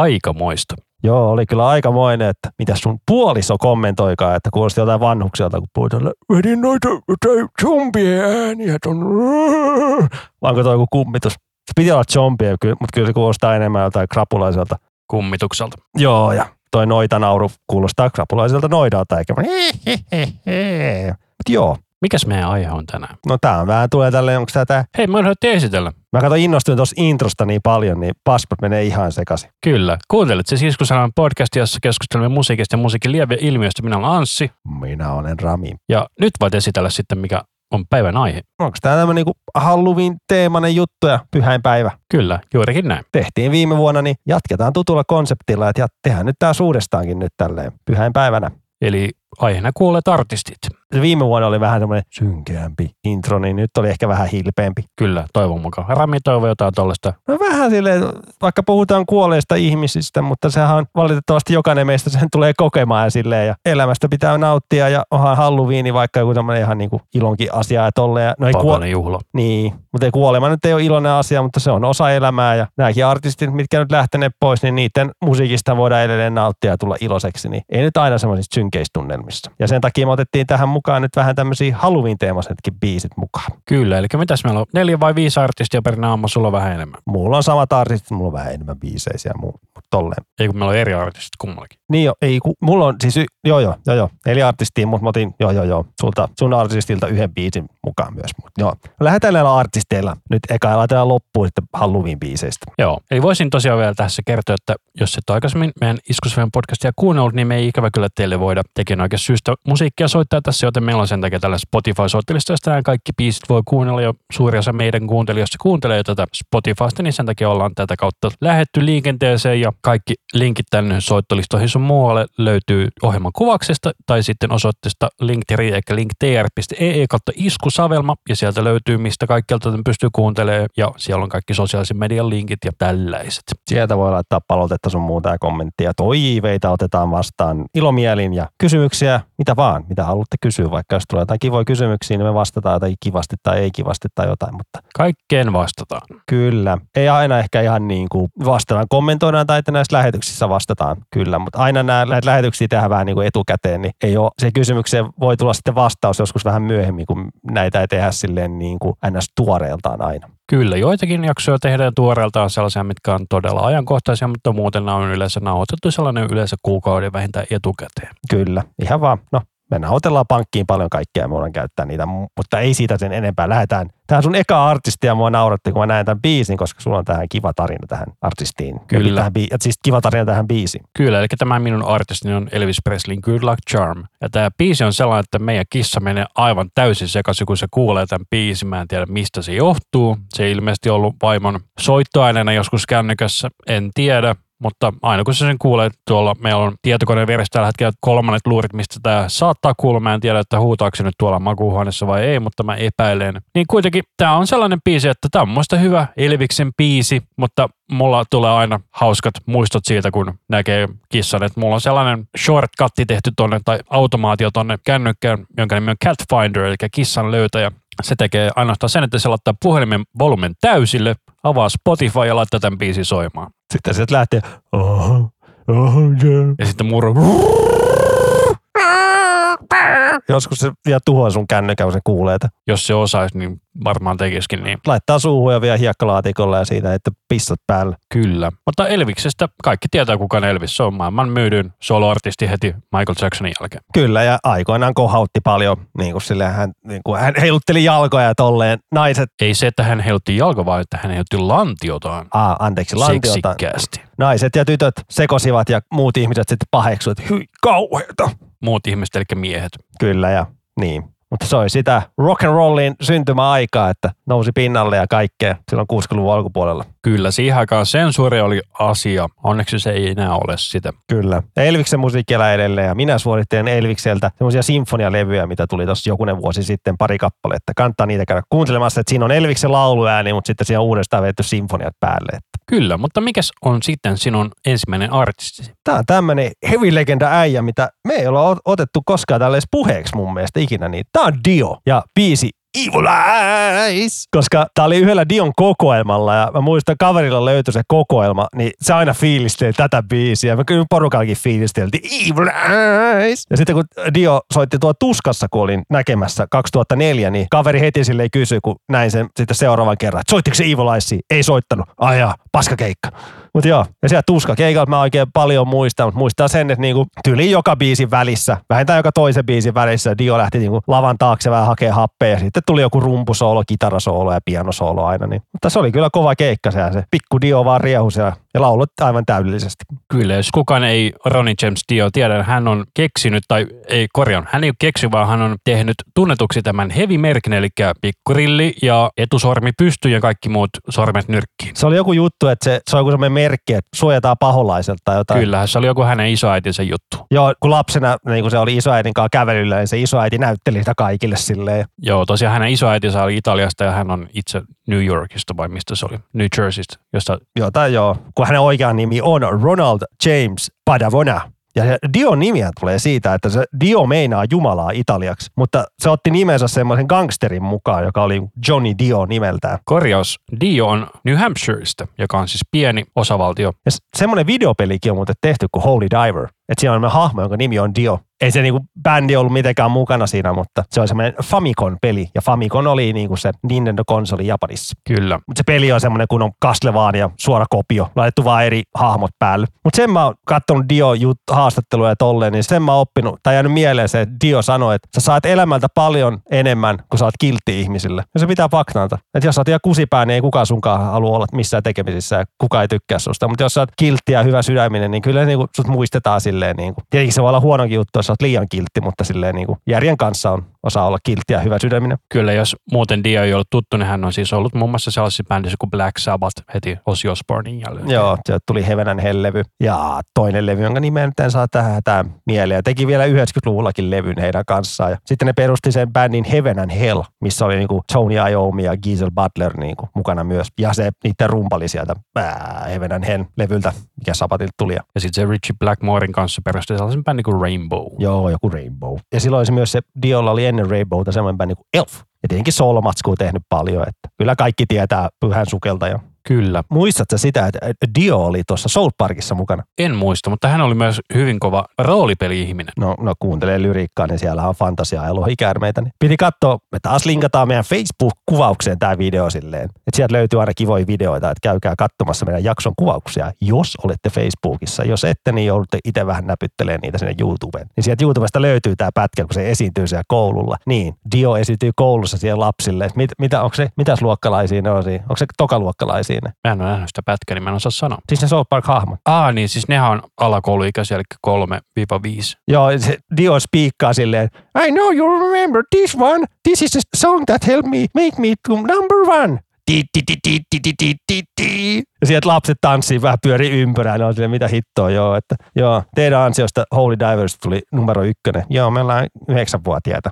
Aikamoista. Joo, oli kyllä aikamoinen, että mitä sun puoliso kommentoikaan, että kuulosti jotain vanhukselta, kun puhuit tällä, vedin noita zombien ääniä ton. Vaanko toi joku kummitus? Se piti olla zombie, mutta kyllä se kuulostaa enemmän jotain krapulaiselta. Kummitukselta. Joo, ja toi noita nauru kuulostaa krapulaiselta noidalta, eikä Mut joo, Mikäs meidän aihe on tänään? no tää on vähän tulee tälleen, onko tää tää? Hei, mä haluaisin esitellä. Mä katsoin innostuin tuossa introsta niin paljon, niin paspat menee ihan sekaisin. Kyllä. Kuuntelet se siis, kun saadaan podcast, jossa keskustelemme musiikista ja musiikin lieviä ilmiöistä. Minä olen Anssi. Minä olen Rami. Ja nyt voit esitellä sitten, mikä on päivän aihe. Onko tää tämmönen niinku Halloween-teemainen juttu ja pyhäinpäivä? Kyllä, juurikin näin. tehtiin viime vuonna, niin jatketaan tutulla konseptilla, että tehdään nyt taas uudestaankin nyt tälleen pyhäinpäivänä. Eli aiheena kuulet artistit. Se viime vuonna oli vähän semmoinen synkeämpi intro, niin nyt oli ehkä vähän hilpeämpi. Kyllä, toivon mukaan. Rami toivoo jotain tuollaista. No vähän silleen, vaikka puhutaan kuolleista ihmisistä, mutta sehän on valitettavasti jokainen meistä sen tulee kokemaan ja silleen, ja elämästä pitää nauttia, ja onhan Halloweeni vaikka joku tämmöinen ihan niinku ilonkin asia ja tolleen. ja No ei kuo- Pakainen juhla. Niin, mutta ei kuolema nyt ei ole iloinen asia, mutta se on osa elämää ja nämäkin artistit, mitkä nyt lähteneet pois, niin niiden musiikista voidaan edelleen nauttia ja tulla iloiseksi, niin ei nyt aina semmoisissa synkeistunnelmissa. Ja sen takia me otettiin tähän mukaan nyt vähän tämmöisiä Halloween-teemaisetkin biisit mukaan. Kyllä, eli mitäs meillä on? Neljä vai viisi artistia per naama, sulla on vähän enemmän. Mulla on samat artistit, mulla on vähän enemmän biiseisiä ja muu, mutta tolleen. Ei kun meillä on eri artistit kummallakin. Niin jo, ei, ku, mulla on siis, y- joo joo, joo joo, neljä artistia, mutta mä otin, joo joo joo, sulta, sun artistilta yhden biisin mukaan myös. Mut, joo, lähdetään näillä artisteilla nyt eka ja laitetaan loppuun sitten Halloween-biiseistä. Joo. Eli voisin tosiaan vielä tässä kertoa, että jos et aikaisemmin meidän Iskusfeen podcastia kuunnellut, niin me ei ikävä kyllä teille voida tekijän oikein syystä musiikkia soittaa tässä, joten meillä on sen takia josta nämä kaikki biisit voi kuunnella ja suuri osa meidän kuuntelijoista kuuntelee tätä Spotifysta, niin sen takia ollaan tätä kautta lähetty liikenteeseen ja kaikki linkit tänne soittolistoihin sun muualle löytyy ohjelman kuvauksesta tai sitten osoitteesta linktr eli linktr.ee kautta iskusavelma ja sieltä löytyy mistä kaikkialta pystyy kuuntelemaan ja siellä on kaikki sosiaalisen median linkit ja tällaiset. Sieltä voi laittaa palautetta sun muuta ja kommenttia. Toiveita otetaan vastaan ilomielin ja kysymyksiä, mitä vaan, mitä haluatte kysyä. Vaikka jos tulee jotain kivoja kysymyksiä, niin me vastataan jotain kivasti tai ei kivasti tai jotain. Mutta Kaikkeen vastataan. kyllä, ei aina ehkä ihan niin kuin vastataan. Kommentoidaan tai että näissä lähetyksissä vastataan, kyllä. Mutta aina nämä, näitä lähetyksiä tehdään vähän niin kuin etukäteen, niin ei ole, se kysymykseen voi tulla sitten vastaus joskus vähän myöhemmin, kun näitä ei tehdä silleen niin kuin ns. tuoreeltaan aina. Kyllä, joitakin jaksoja tehdään tuoreeltaan sellaisia, mitkä on todella ajankohtaisia, mutta muuten nämä on yleensä nauhoitettu sellainen yleensä kuukauden vähintään etukäteen. Kyllä, ihan vaan. No, me nauhoitellaan pankkiin paljon kaikkea ja me voidaan käyttää niitä, mutta ei siitä sen enempää. Lähdetään. Tämä on sun eka artisti ja mua nauratti, kun mä näen tämän biisin, koska sulla on tähän kiva tarina tähän artistiin. Kyllä. Tähän bi- siis kiva tarina tähän biisiin. Kyllä, eli tämä minun artistini on Elvis Presleyn Good Luck Charm. Ja tämä biisi on sellainen, että meidän kissa menee aivan täysin sekaisin, kun se kuulee tämän biisin. Mä en tiedä, mistä se johtuu. Se ei ilmeisesti ollut vaimon soittoaineena joskus kännykässä, en tiedä. Mutta aina kun se sen kuulee, tuolla meillä on tietokoneen vieressä tällä hetkellä kolmannet luurit, mistä tämä saattaa kuulla. Mä en tiedä, että huutaako se nyt tuolla makuuhuoneessa vai ei, mutta mä epäilen. Niin kuitenkin tämä on sellainen biisi, että tämä on muista hyvä Elviksen biisi, mutta mulla tulee aina hauskat muistot siitä, kun näkee kissan. Että mulla on sellainen shortcutti tehty tonne tai automaatio tonne kännykkään, jonka nimi on Cat Finder, eli kissan löytäjä. Se tekee ainoastaan sen, että se laittaa puhelimen volumen täysille, avaa Spotify ja laittaa tämän biisin soimaan. Sitten sieltä lähtee, oho, oho, yeah. Ja sitten murro. Joskus se vielä tuhoaa sun kännykän, kun se kuulee, että Jos se osaisi, niin varmaan tekisikin niin. laittaa suuhun ja vielä hiekkalaatikolla ja siitä, että pissat päälle. Kyllä. Mutta Elviksestä kaikki tietää, kuka on Elvis. Se on maailman myydyn soloartisti heti Michael Jacksonin jälkeen. Kyllä, ja aikoinaan kohautti paljon, niin kuin silleen, hän, niin kuin hän heilutteli jalkoja ja tolleen. Naiset, Ei se, että hän heilutti jalko, vaan että hän heilutti lantiotaan. aa, anteeksi, lantiota. Seksikkäästi. Naiset ja tytöt sekosivat ja muut ihmiset sitten paheksuivat, hyi, kauheeta. Muut ihmiset, eli miehet. Kyllä, ja niin. Mutta se oli sitä rock and rollin syntymäaikaa, että nousi pinnalle ja kaikkea silloin 60-luvun alkupuolella. Kyllä, siihen aikaan sensuuri oli asia. Onneksi se ei enää ole sitä. Kyllä. Elviksen musiikki elää edelleen ja minä suorittelen Elvikseltä semmoisia sinfonialevyjä, mitä tuli tuossa jokunen vuosi sitten pari kappaletta. Kannattaa niitä käydä kuuntelemassa, että siinä on Elviksen lauluääni, mutta sitten siinä on uudestaan vetty sinfoniat päälle. Kyllä, mutta mikäs on sitten sinun ensimmäinen artistisi? Tämä on tämmöinen heavy legenda äijä, mitä me ei olla ot- otettu koskaan tällä edes puheeksi mun mielestä ikinä. Niin. Tämä on Dio ja biisi Evil Eyes, koska tää oli yhdellä Dion kokoelmalla ja mä muistan kaverilla löytyi se kokoelma, niin se aina fiilisteli tätä biisiä. Mä kyllä porukallakin fiilisteltiin Evil Eyes. Ja sitten kun Dio soitti tuo Tuskassa, kun olin näkemässä 2004, niin kaveri heti sille kysyi, kun näin sen sitten seuraavan kerran, soittiko se Evil Eyes? Ei soittanut. Ajaa, paskakeikka. Mutta joo, ja siellä tuska keikalta mä oikein paljon muistan, mutta muistaa sen, että niinku, tyli joka biisin välissä, vähintään joka toisen biisin välissä, Dio lähti niinku lavan taakse vähän hakea happea ja sitten tuli joku rumpusoolo, kitarasoolo ja pianosoolo aina. Niin. Mutta se oli kyllä kova keikka se, se pikku Dio vaan riehu siellä ja laulot aivan täydellisesti. Kyllä, jos kukaan ei Ronnie James Dio tiedä, hän on keksinyt, tai ei korjan, hän ei ole keksi, vaan hän on tehnyt tunnetuksi tämän heavy-merkin, eli pikkurilli ja etusormi pystyy ja kaikki muut sormet nyrkkiin. Se oli joku juttu, että se, se on joku semmoinen merkki, että suojataan paholaiselta tai jotain. Kyllä, se oli joku hänen isoäitinsä juttu. Joo, kun lapsena niin kun se oli isoäidin kanssa kävelyllä, niin se isoäiti näytteli sitä kaikille silleen. Joo, tosiaan hänen isoäitinsä oli Italiasta ja hän on itse New Yorkista vai mistä se oli? New Jerseystä, josta... Jotain joo, kun hänen oikea nimi on Ronald James Padavona. Ja se Dio nimiä tulee siitä, että se Dio meinaa Jumalaa italiaksi, mutta se otti nimensä semmoisen gangsterin mukaan, joka oli Johnny Dio nimeltään. Korjaus, Dio on New Hampshireista, joka on siis pieni osavaltio. Ja semmoinen videopelikin on muuten tehty kuin Holy Diver. Että siinä on hahmo, jonka nimi on Dio. Ei se niinku bändi ollut mitenkään mukana siinä, mutta se on semmoinen Famicom-peli. Ja Famicom oli niinku se Nintendo-konsoli Japanissa. Kyllä. Mutta se peli on semmoinen, kun on Castlevania, suora kopio, laitettu vaan eri hahmot päälle. Mutta sen mä oon katsonut Dio haastatteluja ja tolleen, niin sen mä oon oppinut, tai jäänyt mieleen se, että Dio sanoi, että sä saat elämältä paljon enemmän, kun sä oot kiltti ihmisille. Ja se pitää paknaata. Että jos sä oot ihan kusipää, niin ei kukaan sunkaan halua olla missään tekemisissä ja kukaan ei tykkää susta. Mutta jos sä oot kiltti ja hyvä sydäminen, niin kyllä niinku sut muistetaan silleen. Niinku. Tietenkin se voi olla huonokin juttu, jos oot liian kiltti, mutta silleen niinku järjen kanssa on osaa olla kiltti ja hyvä sydäminen. Kyllä, jos muuten Dio ei ollut tuttu, niin hän on siis ollut muun muassa sellaisessa bändissä kuin Black Sabbath heti Ozzy Osbournein jälleen. Joo, se tuli Heaven Hell-levy ja toinen levy, jonka nimen nyt en saa tähän, tähän mieleen. Ja teki vielä 90-luvullakin levyn heidän kanssaan. Ja sitten ne perusti sen bändin Heaven and Hell, missä oli niinku Tony Iommi ja Giselle Butler niinku mukana myös. Ja se niiden rumpali sieltä ää, Heaven and Hell-levyltä, mikä Sabbathilta tuli. Ja sitten se Richie Blackmorein kanssa perusti sellaisen bändin kuin Rainbow. Joo, joku Rainbow. Ja silloin se myös se Diolla oli ennen Rainbowta semmoinen bändi kuin Elf. Ja tietenkin soolomatskua tehnyt paljon, että kyllä kaikki tietää pyhän sukelta ja Kyllä. Muistatko sitä, että Dio oli tuossa South Parkissa mukana? En muista, mutta hän oli myös hyvin kova roolipeli-ihminen. No, no kuuntelee lyriikkaa, niin siellä on fantasiaa ja lohikäärmeitä. Niin piti katsoa, me taas linkataan meidän Facebook-kuvaukseen tämä video silleen. Että sieltä löytyy aina kivoja videoita, että käykää katsomassa meidän jakson kuvauksia, jos olette Facebookissa. Jos ette, niin joudutte itse vähän näpyttelemään niitä sinne YouTubeen. Niin sieltä YouTubesta löytyy tämä pätkä, kun se esiintyy siellä koululla. Niin, Dio esiintyy koulussa siellä lapsille. Mit, mitä, onko se, mitäs luokkalaisia ne on siinä? Onko se tokaluokkalaisia siinä? Mä en ole nähnyt sitä pätkää, niin mä en osaa sanoa. Siis ne South Park-hahmot. Ah niin, siis nehän on alakouluikäisiä, eli 3-5. Joo, se Dio spiikkaa silleen, I know you remember this one. This is a song that helped me make me to number one. Ja sieltä lapset tanssii vähän pyöri ympyrää, ne on silleen, mitä hittoa, joo, että joo, teidän ansiosta Holy Divers tuli numero ykkönen. Joo, me ollaan yhdeksänvuotiaita.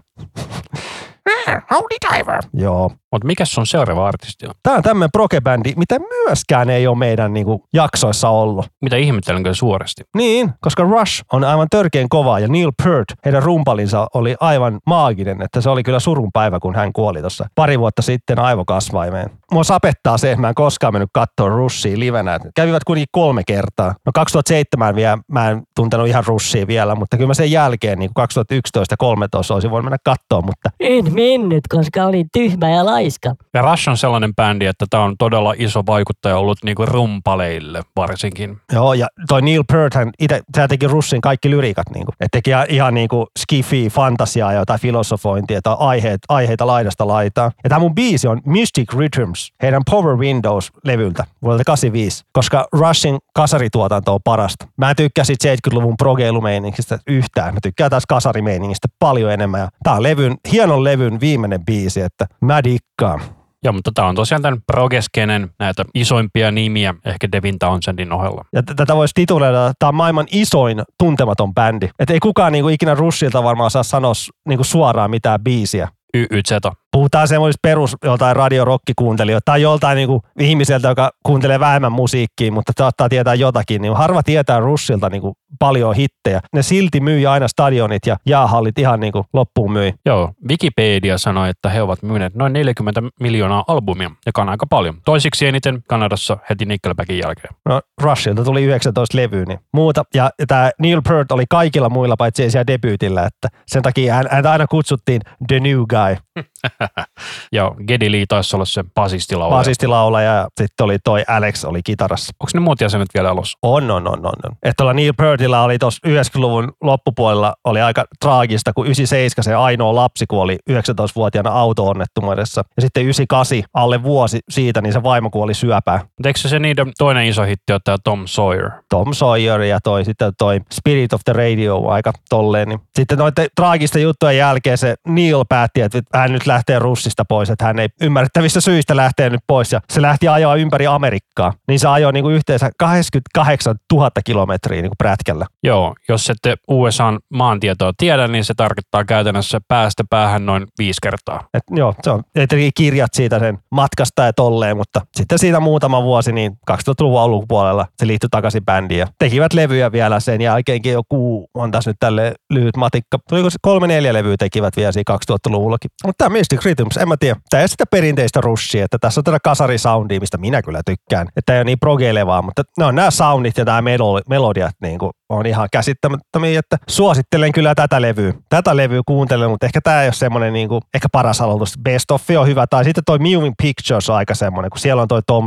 Holy Diver. Joo. Mutta mikä sun seuraava artisti on? Tämä on tämmöinen prokebändi, mitä myöskään ei ole meidän niinku, jaksoissa ollut. Mitä ihmettelenkö suuresti? Niin, koska Rush on aivan törkeän kova ja Neil Peart, heidän rumpalinsa oli aivan maaginen, että se oli kyllä surun päivä, kun hän kuoli tuossa pari vuotta sitten aivokasvaimeen. Mua sapettaa se, että mä en koskaan mennyt katsoa Rushia livenä. Kävivät kuitenkin kolme kertaa. No 2007 vielä, mä en tuntenut ihan Rushia vielä, mutta kyllä mä sen jälkeen niin 2011 ja 2013 olisin voinut mennä katsoa, mutta... En mennyt, koska olin tyhmä ja laiska. Ja Rush on sellainen bändi, että tämä on todella iso vaikuttaja ollut niinku rumpaleille varsinkin. Joo, ja toi Neil Peart, hän itse, teki Russin kaikki lyriikat, niinku. että teki ihan niinku skifi, fantasiaa ja jotain filosofointia, tai aiheet, aiheita laidasta laitaan. Ja tämä mun biisi on Mystic Rhythms, heidän Power Windows-levyltä vuodelta 85, koska Rushin kasarituotanto on parasta. Mä en tykkää siitä 70-luvun progeilumeiningistä yhtään. Mä tykkään taas kasarimeiningistä paljon enemmän. Ja tää on levyn, hienon levyn viimeinen biisi, että mä dikkaan. Joo, mutta tämä on tosiaan tämän progeskenen näitä isoimpia nimiä ehkä Devin Townsendin ohella. Ja t- tätä voisi tituleida, tämä on maailman isoin tuntematon bändi. Että ei kukaan niinku ikinä Rushilta varmaan saa sanoa niinku suoraan mitään biisiä. YYZ. Puhutaan semmoisista perus joltain radiorokkikuuntelijoita tai joltain niinku ihmiseltä, joka kuuntelee vähemmän musiikkia, mutta saattaa tietää jotakin, niin harva tietää Russilta niinku paljon hittejä. Ne silti myi aina stadionit ja jäähallit ihan niinku loppuun myi. Joo, Wikipedia sanoi, että he ovat myyneet noin 40 miljoonaa albumia, joka on aika paljon. Toisiksi eniten Kanadassa heti Nickelbackin jälkeen. No Rushilta tuli 19 levyä, niin muuta. Ja tämä Neil Peart oli kaikilla muilla paitsi siellä debyytillä, että sen takia hän, hän aina kutsuttiin The New Guy. ja Geddy Lee taisi olla se basistilaulaja. Basistilaulaja ja sitten oli toi Alex oli kitarassa. Onko ne muut jäsenet vielä alussa? On, on, on, on. on. Että tuolla Neil Peartilla oli tuossa 90-luvun loppupuolella oli aika traagista, kun 97 se ainoa lapsi kuoli 19-vuotiaana auto-onnettomuudessa. Ja sitten 98 alle vuosi siitä, niin se vaimo kuoli syöpään. Eikö se, se niiden toinen iso hitti on tämä Tom Sawyer? Tom Sawyer ja toi sitten toi Spirit of the Radio aika tolleen. Niin. Sitten noiden traagisten juttujen jälkeen se Neil päätti, että hän nyt lähtee russista pois, että hän ei ymmärrettävistä syistä lähtee nyt pois ja se lähti ajoa ympäri Amerikkaa. Niin se ajoi niinku yhteensä 88 000 kilometriä niinku prätkällä. Joo, jos ette USAn maantietoa tiedä, niin se tarkoittaa käytännössä päästä päähän noin viisi kertaa. Et, joo, se on tietenkin kirjat siitä sen matkasta ja tolleen, mutta sitten siitä muutama vuosi, niin 2000-luvun alkupuolella se liittyi takaisin bändiin ja tekivät levyjä vielä sen jälkeenkin joku, on tässä nyt tälle lyhyt matikka, kolme neljä levyä tekivät vielä siinä 2000-luvullakin. Mutta tämä Mystic Rhythms, en mä tiedä. Tämä ei sitä perinteistä rushia, että tässä on tätä kasarisoundia, mistä minä kyllä tykkään. Että ei ole niin progeilevaa, mutta ne on nämä soundit ja tämä melodiat niin kuin on ihan käsittämättömiä, että suosittelen kyllä tätä levyä. Tätä levyä kuuntelen, mutta ehkä tämä ei ole semmoinen niin kuin, ehkä paras aloitus. Best of on hyvä, tai sitten toi Moving Pictures on aika semmoinen, kun siellä on toi Tom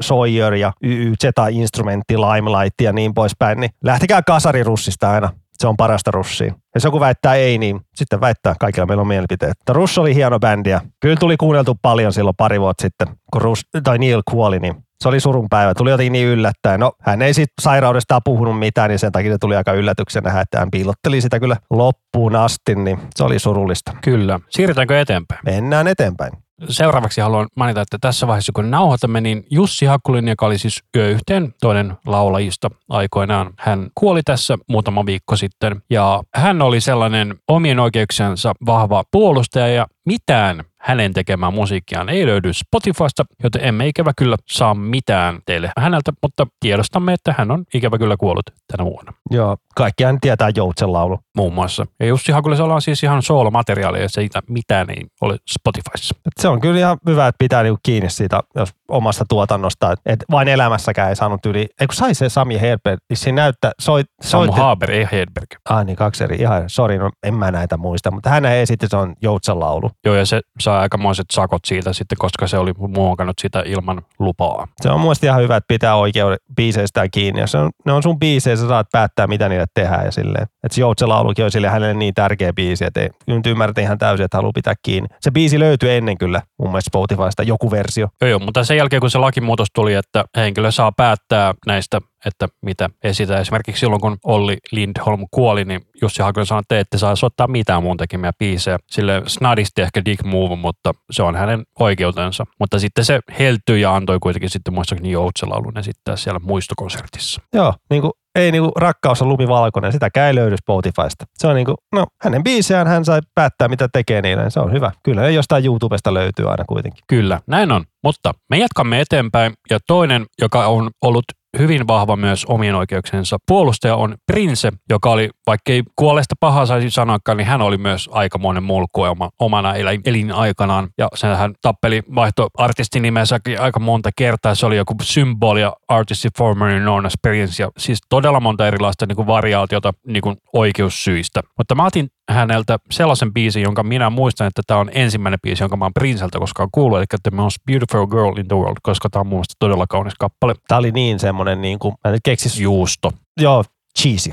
Sawyer ja YYZ Instrumentti, Limelight ja niin poispäin, niin lähtekää kasarirussista aina se on parasta russia. Jos joku väittää ei, niin sitten väittää, kaikilla meillä on mielipiteet. Mutta Russ oli hieno bändi ja kyllä tuli kuunneltu paljon silloin pari vuotta sitten, kun Russ, tai Neil kuoli, niin se oli surun päivä. Tuli jotenkin niin yllättäen. No, hän ei siitä sairaudestaan puhunut mitään, niin sen takia se tuli aika yllätyksenä, että hän piilotteli sitä kyllä loppuun asti, niin se oli surullista. Kyllä. Siirrytäänkö eteenpäin? Mennään eteenpäin. Seuraavaksi haluan mainita, että tässä vaiheessa kun nauhoitamme, niin Jussi Hakkulin, joka oli siis yöyhteen toinen laulajista aikoinaan, hän kuoli tässä muutama viikko sitten. Ja hän oli sellainen omien oikeuksiensa vahva puolustaja ja mitään hänen tekemään musiikkiaan ei löydy Spotifysta, joten emme ikävä kyllä saa mitään teille häneltä, mutta tiedostamme, että hän on ikävä kyllä kuollut tänä vuonna. Joo, kaikkiaan tietää Joutsen laulu. Muun muassa. Ja Jussi Hakulisella on siis ihan soolomateriaalia, ja siitä mitään ei ole Spotifyssa. Se on kyllä ihan hyvä, että pitää niinku kiinni siitä jos omasta tuotannosta. Että vain elämässäkään ei saanut yli. Eikö sai se Sami Herberg? Siinä näyttää, soit, Samu Haber, ei Hedberg. Ah niin, kaksi eri. Ihan, sori, no en mä näitä muista. Mutta hän esitti, se on Joutsen laulu. Joo, ja se sai aikamoiset sakot siitä sitten, koska se oli muokannut sitä ilman lupaa. Se on mielestäni ihan hyvä, että pitää oikeuden biiseistä kiinni. Jos on, ne on sun biisejä, sä saat päättää, mitä niille tehdään. Ja silleen. Että se Joutsen-laulukin on sille hänelle niin tärkeä biisi, että ei, nyt ymmärrät ihan täysin, että haluaa pitää kiinni. Se biisi löytyy ennen kyllä mun mielestä Spotifysta, joku versio. Joo, joo, mutta sen jälkeen kun se lakimuutos tuli, että henkilö saa päättää näistä että mitä esitä. Esimerkiksi silloin, kun Olli Lindholm kuoli, niin Jussi Hakonen sanoi, että te ette saa soittaa mitään muun tekemiä biisejä. Sille snadisti ehkä Dick Move, mutta se on hänen oikeutensa. Mutta sitten se heltyi ja antoi kuitenkin sitten muistaakseni Joutselaulun esittää siellä muistokonsertissa. Joo, niin kuin ei niinku rakkaus on lumivalkoinen, sitä ei löydy Spotifysta. Se on niinku, no hänen biisejään hän sai päättää mitä tekee niille, se on hyvä. Kyllä ne jostain YouTubesta löytyy aina kuitenkin. Kyllä, näin on. Mutta me jatkamme eteenpäin ja toinen, joka on ollut hyvin vahva myös omien oikeuksensa puolustaja on Prince, joka oli, vaikkei kuolleesta pahaa saisi sanoakaan, niin hän oli myös aikamoinen mulkku omana elinaikanaan. Ja sen hän tappeli vaihto artistinimensäkin aika monta kertaa. Se oli joku symboli ja artisti formerly known as Prince. Ja siis todella monta erilaista niin kuin variaatiota niin kuin oikeussyistä. Mutta mä otin häneltä sellaisen biisin, jonka minä muistan, että tämä on ensimmäinen biisi, jonka mä oon Princeltä koskaan kuullut, eli The Most Beautiful Girl in the World, koska tämä on mun todella kaunis kappale. Tämä oli niin semmoinen, niin kuin, mä nyt keksis... Juusto. Joo, cheesy.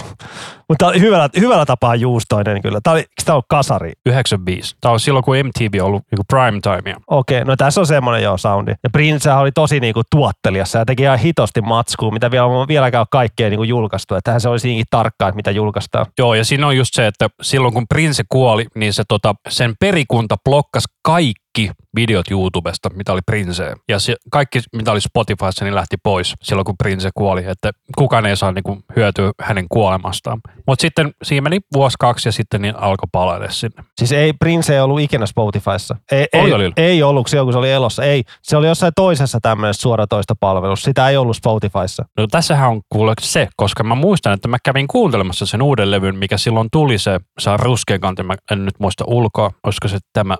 Mutta hyvällä, hyvällä tapaa juustoinen kyllä. Tämä, oli, tämä on kasari? 95. Tämä on silloin, kun MTV on ollut niin prime timea. Okei, okay, no tässä on semmoinen jo soundi. Ja Prince oli tosi niin kuin, tuottelijassa ja teki ihan hitosti matskua, mitä vielä on vieläkään ole kaikkea niin kuin, julkaistu. Että se olisi niinkin tarkkaa, että mitä julkaistaan. Joo, ja siinä on just se, että silloin kun Prince kuoli, niin se tota, sen perikunta blokkas kaikki videot YouTubesta, mitä oli Prince. Ja se, kaikki, mitä oli Spotifyssa, niin lähti pois silloin, kun Prince kuoli. Että kukaan ei saa niin kuin, hyötyä hänen kuolemastaan. Mutta sitten siinä meni vuosi kaksi ja sitten niin alkoi palailla sinne. Siis ei, Prince ei ollut ikinä Spotifyssa. Ei, Oli, ei, oli. ei ollut silloin, kun se oli elossa. Ei, se oli jossain toisessa tämmöisessä suoratoistopalvelussa. Sitä ei ollut Spotifyssa. No tässähän on kuule se, koska mä muistan, että mä kävin kuuntelemassa sen uuden levyn, mikä silloin tuli se, on ruskean kantin, mä en nyt muista ulkoa, olisiko se tämä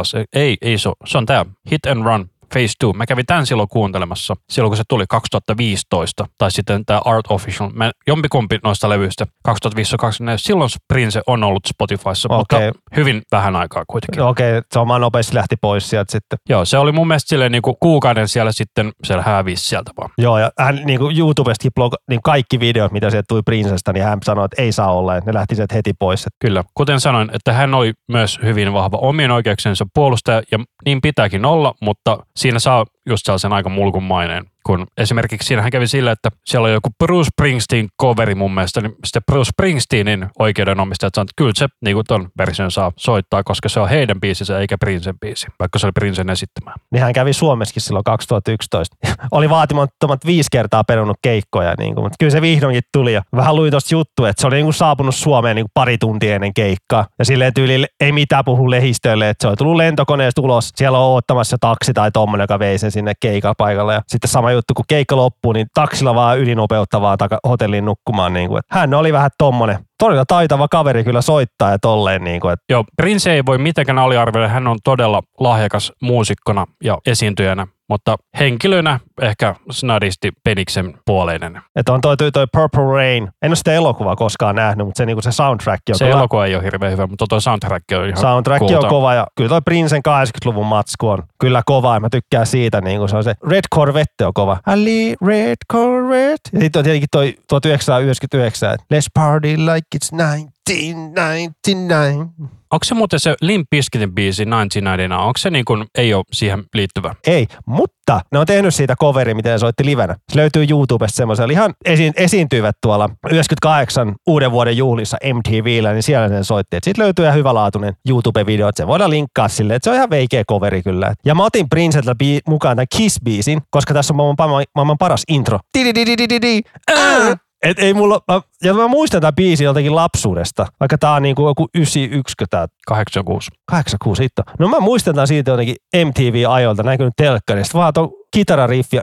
Versace, ei, ei se, se on tämä Hit and Run Phase 2. Mä kävin tämän silloin kuuntelemassa, silloin kun se tuli 2015, tai sitten tämä Art Official, mä, jompikumpi noista levyistä, 2015 silloin Prince on ollut Spotifyssa, Okei. mutta hyvin vähän aikaa kuitenkin. No, Okei, okay, se oma nopeasti lähti pois sieltä sitten. Joo, se oli mun mielestä silleen niin kuin kuukauden siellä sitten, siellä hävisi sieltä vaan. Joo, ja hän niin kuin YouTubestakin blog, niin kaikki videot, mitä sieltä tuli Princestä, niin hän sanoi, että ei saa olla, että ne lähti sieltä heti pois. Kyllä, kuten sanoin, että hän oli myös hyvin vahva omien oikeuksiensa puolustaja ja niin pitääkin olla, mutta siinä saa just sellaisen aika mulkun maineen. Kun esimerkiksi siinähän kävi sillä, että siellä oli joku Bruce Springsteen coveri mun mielestä, niin sitten Bruce Springsteenin oikeudenomistajat sanoivat, että kyllä se niin kuin ton version saa soittaa, koska se on heidän biisinsä eikä Princen biisi, vaikka se oli Princen esittämä. niin hän kävi Suomessakin silloin 2011. oli vaatimattomat viisi kertaa perunut keikkoja, niin kuin, mutta kyllä se vihdoinkin tuli. Ja vähän luin tuosta juttu, että se oli niin kuin saapunut Suomeen niin kuin pari tuntia ennen keikkaa. Ja silleen tyyli ei mitään puhu lehistölle, että se on tullut lentokoneesta ulos. Siellä on oottamassa taksi tai tommonen, joka vei sen sinne keikapaikalle. Ja sitten sama juttu, kun keikka loppuu, niin taksilla vaan ylinopeuttavaa taka hotelliin nukkumaan. Niin kuin, hän oli vähän tommonen. Todella taitava kaveri kyllä soittaa ja tolleen. Niin kuin, että Joo, Prince ei voi mitenkään aliarvioida, hän on todella lahjakas muusikkona ja esiintyjänä, mutta henkilönä ehkä snadisti peniksen puoleinen. Että on toi, toi, toi Purple Rain. En ole sitä elokuvaa koskaan nähnyt, mutta se, niinku se soundtrack on Se kyllä- elokuva ei ole hirveän hyvä, mutta tuo soundtrack on ihan Soundtrack kulta. on kova ja kyllä toi Princen 80-luvun matsku on kyllä kova ja mä tykkään siitä, niin kuin se on se Red Corvette on kova. Ali Red Corvette. Ja sitten on tietenkin toi 1999, että Let's party like it's 1999. Onko se muuten se Limp Bizkitin biisi 1999, onko se niin kuin, ei ole siihen liittyvä? Ei, mutta ne on tehnyt siitä coveri, miten soitti livenä. Se löytyy YouTubesta semmoisella. Ihan esi- esiintyivät tuolla 98 uuden vuoden juhlissa MTVllä, niin siellä ne soitti. Siitä löytyy ihan hyvälaatuinen YouTube-video, että se voidaan linkkaa sille, että se on ihan veikeä coveri kyllä. Ja mä otin Princeltä bi- mukaan tämän Kiss-biisin, koska tässä on maailman, maailman, paras intro. Tidididididi. Ää! Et ei mulla, mä, ja mä muistan tämän biisin jotenkin lapsuudesta, vaikka tää on niinku joku 91, kun tää 86. 86 hitto. No mä muistan tämän siitä jotenkin MTV-ajoilta, näkynyt telkkarista, vaan tuon kitarariffi ja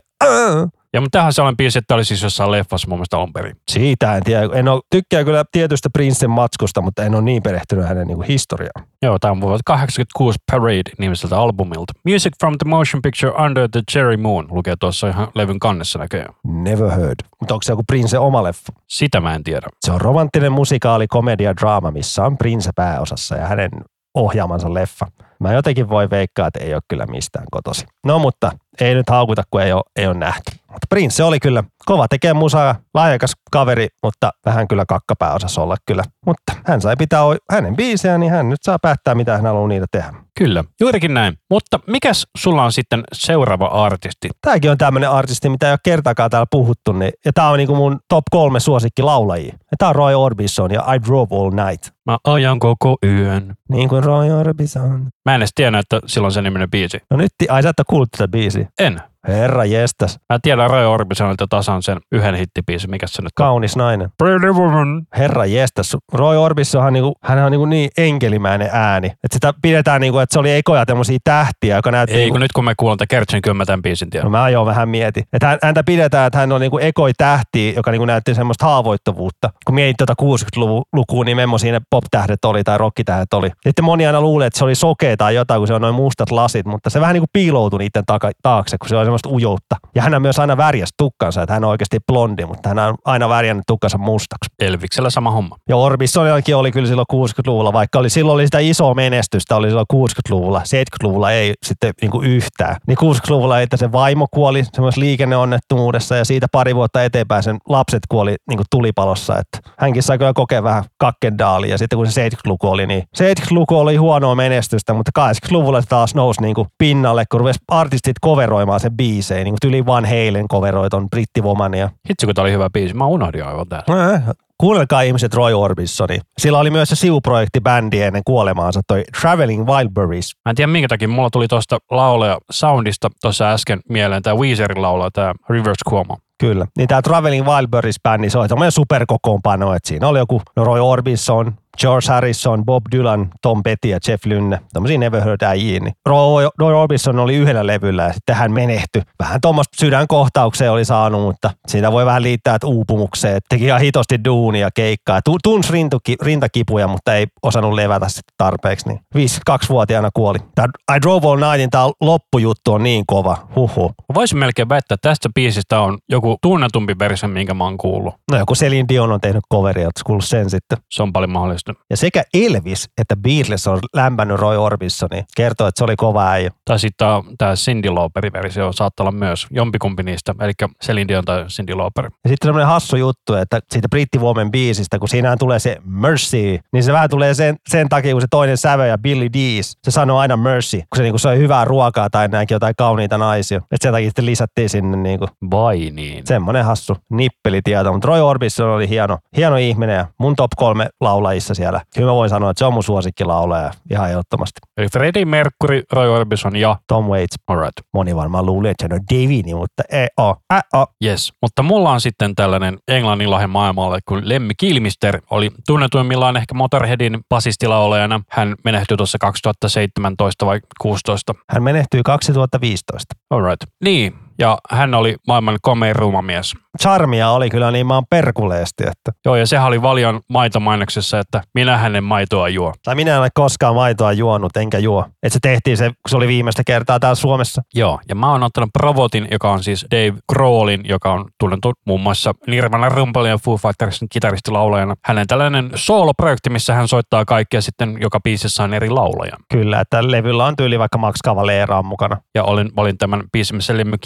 Ja mutta tähän sellainen biisi, että oli siis jossain leffassa mun mielestä perin. siitä en tiedä. En ole, tykkää kyllä tietystä Princen matskusta, mutta en ole niin perehtynyt hänen niinku historiaan. Joo, tämä on vuodelta 86 Parade nimiseltä albumilta. Music from the motion picture Under the Cherry Moon lukee tuossa ihan levyn kannessa näköjään. Never heard. Mutta onko se joku Prince oma leffa? Sitä mä en tiedä. Se on romanttinen musikaali, komedia, draama, missä on Prince pääosassa ja hänen ohjaamansa leffa. Mä jotenkin voi veikkaa, että ei ole kyllä mistään kotosi. No mutta ei nyt haukuta, kun ei ole, ei ole nähty. Mutta Prince oli kyllä kova tekee musaa, laajakas kaveri, mutta vähän kyllä kakkapääosassa olla kyllä. Mutta hän sai pitää hänen biisejä, niin hän nyt saa päättää, mitä hän haluaa niitä tehdä. Kyllä, juurikin näin. Mutta mikäs sulla on sitten seuraava artisti? Tämäkin on tämmöinen artisti, mitä ei ole kertaakaan täällä puhuttu. Niin, ja tämä on niinku mun top kolme suosikki laulajia. Ja tämä on Roy Orbison ja I Drove All Night. Mä ajan koko yön. Niin kuin Roy Orbison. Mä en edes tiennyt, että sillä on sen niminen biisi. No nyt, ai sä et ole kuullut tätä biisiä. En. Herra jestas, Mä tiedän Roy Orbisonilta tasan sen yhden hittibiisin, mikä se nyt on. kaunis nainen. Pretty Woman. Herra jestas, Roy Orbisonhan niinku, hän on niinku niin enkelimäinen ääni. Että sitä pidetään niinku, että se oli ekoja tämmöisiä tähtiä, joka näytti Ei, niinku, kun nyt kun me tätä Kertsin, tämän biisin tiedän. No mä jo vähän mietin. Että hän- häntä pidetään, että hän on niinku ekoi tähti, joka niinku näytti semmoista haavoittuvuutta. Kun mietit tuota 60-lukua, niin memmoisia ne pop-tähdet oli tai rockitähdet oli. Sitten moni aina luulee, että se oli sokea tai jotain, kun se on noin mustat lasit, mutta se vähän niinku piiloutui niiden taka, taakse, kun se oli semmoista ujoutta. Ja hän on myös aina värjäs tukkansa, että hän on oikeasti blondi, mutta hän on aina värjännyt tukkansa mustaksi. Elviksellä sama homma. Ja Orbisonillakin oli kyllä silloin 60-luvulla, vaikka oli, silloin oli sitä isoa menestystä, oli silloin 60-luvulla. 70-luvulla ei sitten niin kuin yhtään. Niin 60-luvulla että se vaimo kuoli semmoisessa liikenneonnettomuudessa ja siitä pari vuotta eteenpäin sen lapset kuoli niin kuin tulipalossa. Että hänkin sai kyllä kokea vähän kakkendaalia. Ja sitten kun se 70-luku oli, niin 70-luku oli huonoa menestystä, mutta 80-luvulla se taas nousi niin kuin pinnalle, kun rupesi artistit coveroimaan sen biisejä, niin kuin tyli Van Halen coveroit on brittivomania. Hitsi, kun tää oli hyvä biisi. Mä unohdin aivan täällä. Kuunnelkaa ihmiset Roy Orbisoni. Sillä oli myös se sivuprojekti bändi ennen kuolemaansa, toi Traveling Wildberries. Mä en tiedä minkä takia mulla tuli tuosta laulaja soundista tuossa äsken mieleen tää Weezerin laulaja, tää Rivers Cuomo. Kyllä. Niin tämä Traveling Wildberries bändi, se oli tämmöinen superkokoonpano, että siinä oli joku no Roy Orbison, George Harrison, Bob Dylan, Tom Petty ja Jeff Lynne, tämmöisiä Never Heard äijiä. Niin Roy, Orbison oli yhdellä levyllä ja sitten hän menehtyi. Vähän tuommoista sydänkohtaukseen oli saanut, mutta siitä voi vähän liittää että uupumukseen. Teki ihan hitosti duunia, keikkaa. Tu- Tunsi rintuki, rintakipuja, mutta ei osannut levätä sitten tarpeeksi. Niin 52-vuotiaana kuoli. Tämä I Drove All Nightin tämä loppujuttu on niin kova. Huhu. Voisin melkein väittää, että tästä biisistä on joku tunnetumpi versio, minkä mä oon kuullut. No joku Celine Dion on tehnyt coveria, ootko kuullut sen sitten? Se on paljon mahdollista. Ja sekä Elvis että Beatles on lämpännyt Roy Orbisoni. Kertoo, että se oli kova äijä. Tai sitten tämä Cindy Lauperin versio saattaa olla myös jompikumpi niistä, eli Celine Dion tai Cindy Lauper. Ja sitten semmoinen hassu juttu, että siitä brittivuomen biisistä, kun siinähän tulee se Mercy, niin se vähän tulee sen, sen takia, kun se toinen sävö ja Billy Dees, se sanoo aina Mercy, kun se niinku soi hyvää ruokaa tai näinkin jotain kauniita naisia. Että sen takia sitten lisättiin sinne niinku Vai niin? semmoinen hassu nippelitieto. Mutta Roy Orbison oli hieno, hieno ihminen ja mun top kolme laulajissa siellä. Kyllä mä voin sanoa, että se on mun suosikkilauleja ihan ehdottomasti. Eli Freddie Mercury, Roy Orbison ja Tom Waits. alright. Moni varmaan luulee, että se on Davini, mutta ei oo. Ä, oo. Yes, mutta mulla on sitten tällainen Englannin lahja maailmalle, kun Lemmi Kilmister oli tunnetuimmillaan ehkä Motorheadin basistilaulajana. Hän menehtyi tuossa 2017 vai 16. Hän menehtyi 2015. Alright. Niin, ja hän oli maailman komein ruumamies. Charmia oli kyllä niin maan perkuleesti, että Joo, ja sehän oli Valion maitomainoksessa, että minä hänen maitoa juo. tai minä en ole koskaan maitoa juonut, enkä juo. Että se tehtiin se, kun se oli viimeistä kertaa täällä Suomessa. Joo, ja mä oon ottanut Provotin, joka on siis Dave Grohlin, joka on tunnettu muun muassa Nirvana rumpalin ja Foo Fightersin kitaristilaulajana. Hänen tällainen sooloprojekti, missä hän soittaa kaikkia sitten joka biisissä on eri laulaja. Kyllä, että levyllä on tyyli vaikka Max Cavalera on mukana. Ja olin, olin tämän biisin, missä Lemmy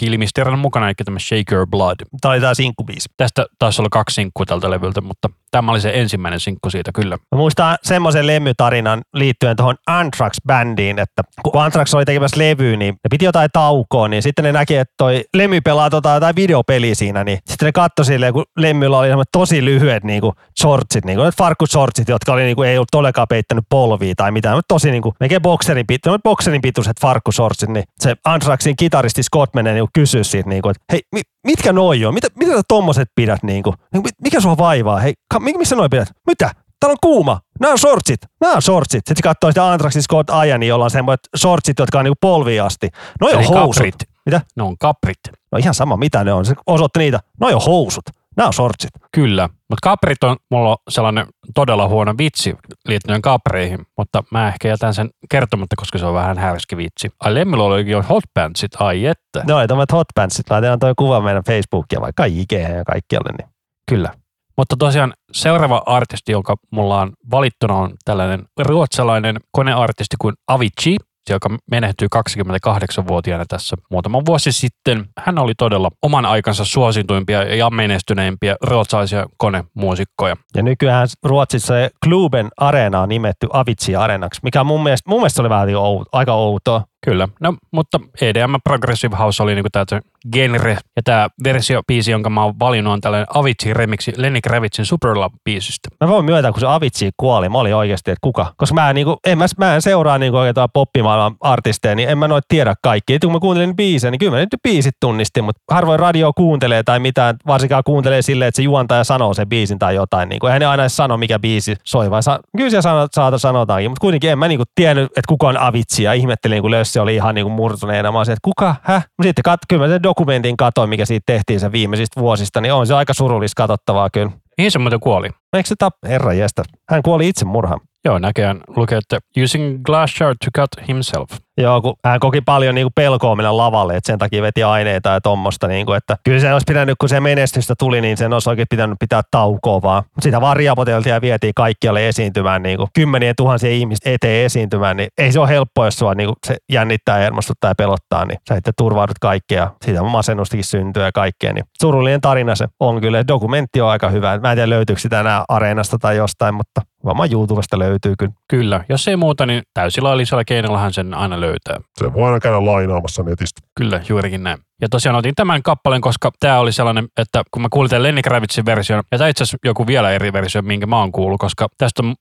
mukana, eli tämä Shake Your Blood. Tämä oli tämä sinkkubiisi. Tästä taisi olla kaksi sinkkua tältä levyltä, mutta tämä oli se ensimmäinen sinkku siitä kyllä. Mä muistan semmoisen lemytarinan liittyen tuohon Anthrax-bändiin, että kun Anthrax oli tekemässä levyä, niin ne piti jotain taukoa, niin sitten ne näki, että toi Lemmy pelaa tota jotain videopeliä siinä, niin sitten ne katsoi silleen, kun Lemmyllä oli tosi lyhyet niinku shortsit, niinku farkkushortsit, jotka oli niinku, ei ollut todellakaan peittänyt polvia tai mitään, mutta tosi niinku, melkein bokserin, pit, bokserin pituiset farkkushortsit, niin se Anthraxin kitaristi Scott menee niinku kysyä siitä, niinku, että hei, mi, mitkä noi on? Mitä, mitä sä tommoset pidät? Niinku? Niinku, mi- Mikä sua vaivaa? Hei, ka, mi- missä noi pidät? Mitä? Täällä on kuuma. Nämä on shortsit. Nämä on shortsit. Sitten se katsoo sitä Anthraxin Scott Ajani, jolla on semmoiset shortsit, jotka on niinku polviin asti. No on Eli housut. kaprit. Mitä? Ne on kaprit. No ihan sama, mitä ne on. Se osoitti niitä. No on housut. Nämä on shortsit. Kyllä, mutta kaprit on mulla on sellainen todella huono vitsi liittyen kapreihin, mutta mä ehkä jätän sen kertomatta, koska se on vähän härski vitsi. Ai Lemmillä oli jo hot pantsit, ai että. Ne oli tommoset hot pantsit. Laitetaan toi kuva meidän Facebookia, vaikka IG ja kaikkialle. Niin. Kyllä. Mutta tosiaan seuraava artisti, joka mulla on valittuna, on tällainen ruotsalainen koneartisti kuin Avicii, joka menehtyi 28-vuotiaana tässä muutama vuosi sitten. Hän oli todella oman aikansa suosituimpia ja menestyneimpiä ruotsalaisia konemuusikkoja. Ja nykyään Ruotsissa Kluben Areena on nimetty Avicii Areenaksi, mikä mun mielestä, mun mielestä oli vähän aika outoa. Kyllä, no, mutta EDM Progressive House oli niinku tämä genre. Ja tämä versio-biisi, jonka mä oon valinnut, on tällainen Avicii remixi Lenny Kravitzin Superlove-biisistä. Mä voin myöntää, kun se Avicii kuoli, mä olin oikeasti, että kuka. Koska mä niinku, en, mä, mä en seuraa niinku oikein poppimaailman artisteja, niin en mä noit tiedä kaikki. Et kun mä kuuntelin biisejä, niin kyllä mä nyt biisit tunnistin, mutta harvoin radio kuuntelee tai mitään, varsinkaan kuuntelee silleen, että se juontaja sanoo sen biisin tai jotain. Niinku. Eihän ne aina edes sano, mikä biisi soi, vai sa- kyllä siellä sanotaankin, mutta kuitenkin en mä niinku tiennyt, että kuka on Avicii ja ihmettelin, kun Lössi oli ihan niinku murtuneena. Mä olisin, että kuka, häh? Mut Sitten kat, kyllä mä sen dokumentin katoin, mikä siitä tehtiin sen viimeisistä vuosista, niin on se aika surullista katsottavaa kyllä. Mihin se muuten kuoli? Eikö se tap... Herra jästä. Hän kuoli itsemurhaan. Joo, näköjään lukee, että using glass shard to cut himself. Joo, kun hän koki paljon niin kuin pelkoa mennä lavalle, että sen takia veti aineita ja tommosta. Niin että kyllä se olisi pitänyt, kun se menestystä tuli, niin sen olisi oikein pitänyt pitää taukoa vaan. Sitä vaan riapoteltiin ja vietiin kaikkialle esiintymään, niin kuin kymmenien tuhansia ihmistä eteen esiintymään, niin ei se ole helppoa, jos sua niin kuin se jännittää, hermostuttaa ja pelottaa, niin sä sitten turvaudut kaikkea. Siitä masennustakin syntyy ja kaikkea. Niin surullinen tarina se on kyllä. Dokumentti on aika hyvä. Mä en tiedä löytyykö sitä enää areenasta tai jostain, mutta varmaan YouTubesta löytyy kyllä. Kyllä, jos ei muuta, niin täysillä keinollahan sen aina löytää. Se voi aina käydä lainaamassa netistä. Kyllä, juurikin näin. Ja tosiaan otin tämän kappaleen, koska tämä oli sellainen, että kun mä kuulin tämän Lenny Kravitzin version, ja tämä itse asiassa joku vielä eri versio, minkä mä oon kuullut, koska tästä on